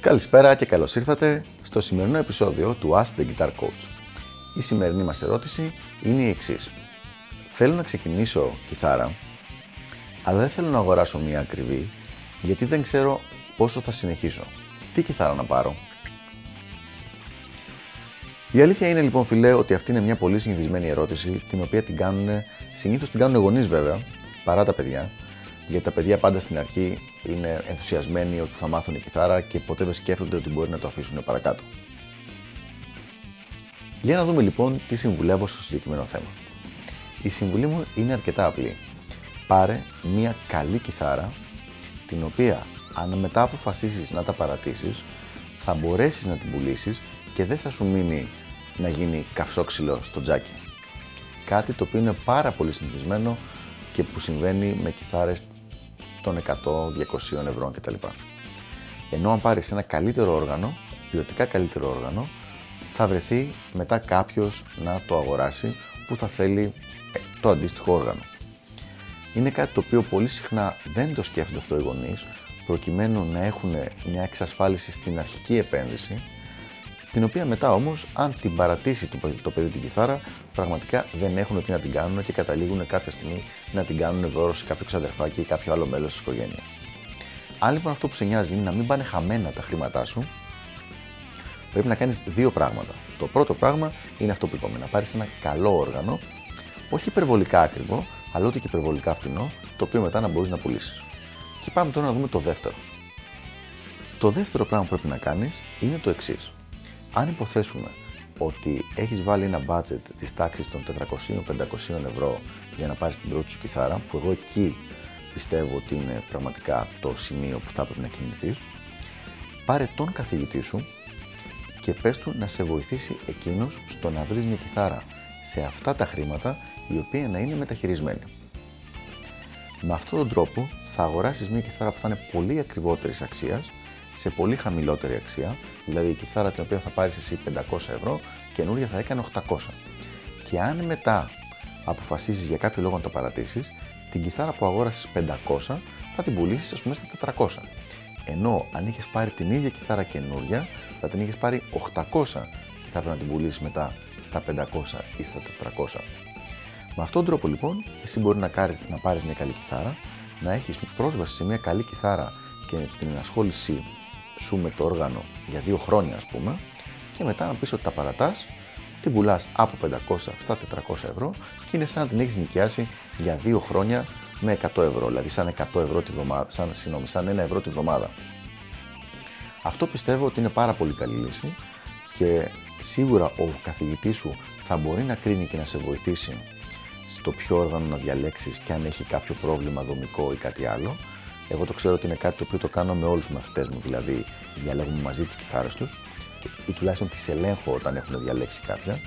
Καλησπέρα και καλώς ήρθατε στο σημερινό επεισόδιο του Ask the Guitar Coach. Η σημερινή μας ερώτηση είναι η εξής. Θέλω να ξεκινήσω κιθάρα, αλλά δεν θέλω να αγοράσω μία ακριβή, γιατί δεν ξέρω πόσο θα συνεχίσω. Τι κιθάρα να πάρω; Η αλήθεια είναι λοιπόν φιλέ ότι αυτή είναι μια πολύ συνηθισμένη ερώτηση την οποία την κάνουν, συνήθως την κάνουν γονείς βέβαια, παρά τα παιδιά, γιατί τα παιδιά πάντα στην αρχή είναι ενθουσιασμένοι ότι θα μάθουν κιθάρα και ποτέ δεν σκέφτονται ότι μπορεί να το αφήσουν παρακάτω. Για να δούμε λοιπόν τι συμβουλεύω στο συγκεκριμένο θέμα. Η συμβουλή μου είναι αρκετά απλή. Πάρε μια καλή κιθάρα, την οποία αν μετά αποφασίσεις να τα παρατήσεις, θα μπορέσεις να την πουλήσεις και δεν θα σου μείνει να γίνει καυσόξυλο στο τζάκι. Κάτι το οποίο είναι πάρα πολύ συνηθισμένο και που συμβαίνει με κιθάρες των 100, 200 ευρώ κτλ. Ενώ αν πάρεις ένα καλύτερο όργανο, ποιοτικά καλύτερο όργανο, θα βρεθεί μετά κάποιος να το αγοράσει που θα θέλει ε, το αντίστοιχο όργανο. Είναι κάτι το οποίο πολύ συχνά δεν το σκέφτονται αυτό οι γονείς, προκειμένου να έχουν μια εξασφάλιση στην αρχική επένδυση, την οποία μετά όμως, αν την παρατήσει το, το παιδί την κιθάρα, πραγματικά δεν έχουν τι να την κάνουν και καταλήγουν κάποια στιγμή να την κάνουν δώρο σε κάποιο ξαδερφάκι ή κάποιο άλλο μέλος της οικογένειας. Αν λοιπόν αυτό που σε νοιάζει είναι να μην πάνε χαμένα τα χρήματά σου, πρέπει να κάνεις δύο πράγματα. Το πρώτο πράγμα είναι αυτό που είπαμε, να πάρεις ένα καλό όργανο, όχι υπερβολικά ακριβό, αλλά ούτε και υπερβολικά φτηνό, το οποίο μετά να μπορείς να πουλήσεις. Και πάμε τώρα να δούμε το δεύτερο. Το δεύτερο πράγμα που πρέπει να κάνεις είναι το εξής. Αν υποθέσουμε ότι έχεις βάλει ένα budget της τάξης των 400-500 ευρώ για να πάρεις την πρώτη σου κιθάρα, που εγώ εκεί πιστεύω ότι είναι πραγματικά το σημείο που θα πρέπει να κινηθείς, πάρε τον καθηγητή σου και πες του να σε βοηθήσει εκείνος στο να βρεις μια κιθάρα σε αυτά τα χρήματα η οποία να είναι μεταχειρισμένη. Με αυτόν τον τρόπο θα αγοράσεις μια κιθάρα που θα είναι πολύ ακριβότερης αξίας σε πολύ χαμηλότερη αξία, δηλαδή η κιθάρα την οποία θα πάρεις εσύ 500 ευρώ, καινούρια θα έκανε 800. Και αν μετά αποφασίσεις για κάποιο λόγο να το παρατήσεις, την κιθάρα που αγόρασες 500 θα την πουλήσεις ας πούμε στα 400. Ενώ αν είχες πάρει την ίδια κιθάρα καινούρια, θα την είχες πάρει 800 και θα έπρεπε να την πουλήσεις μετά στα 500 ή στα 400. Με αυτόν τον τρόπο λοιπόν, εσύ μπορεί να, πάρεις, να πάρεις μια καλή κιθάρα, να έχεις πρόσβαση σε μια καλή κιθάρα και την ενασχόλησή σου με το όργανο για δύο χρόνια ας πούμε και μετά να πεις ότι τα παρατάς, την πουλάς από 500 στα 400 ευρώ και είναι σαν να την έχεις νοικιάσει για δύο χρόνια με 100 ευρώ, δηλαδή σαν 100 ευρώ τη βδομάδα, σαν, συγγνώμη, σαν 1 ευρώ τη βδομάδα. Αυτό πιστεύω ότι είναι πάρα πολύ καλή λύση και σίγουρα ο καθηγητής σου θα μπορεί να κρίνει και να σε βοηθήσει στο ποιο όργανο να διαλέξεις και αν έχει κάποιο πρόβλημα δομικό ή κάτι άλλο. Εγώ το ξέρω ότι είναι κάτι το οποίο το κάνω με όλους τους μαθητές μου, δηλαδή διαλέγουμε μαζί τις κιθάρες τους ή τουλάχιστον τις ελέγχω όταν έχουν διαλέξει κάποια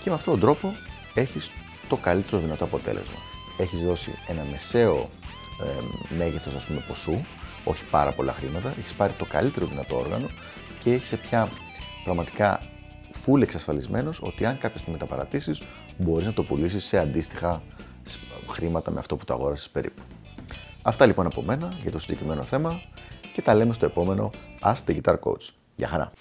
και με αυτόν τον τρόπο έχεις το καλύτερο δυνατό αποτέλεσμα. Έχεις δώσει ένα μεσαίο ε, μέγεθος ας πούμε ποσού, όχι πάρα πολλά χρήματα, έχεις πάρει το καλύτερο δυνατό όργανο και έχεις πια πραγματικά full εξασφαλισμένος ότι αν κάποια στιγμή τα παρατήσεις, μπορείς να το πουλήσεις σε αντίστοιχα χρήματα με αυτό που το αγόρασες περίπου. Αυτά λοιπόν από μένα για το συγκεκριμένο θέμα και τα λέμε στο επόμενο Ask the Guitar Coach. Γεια χαρά!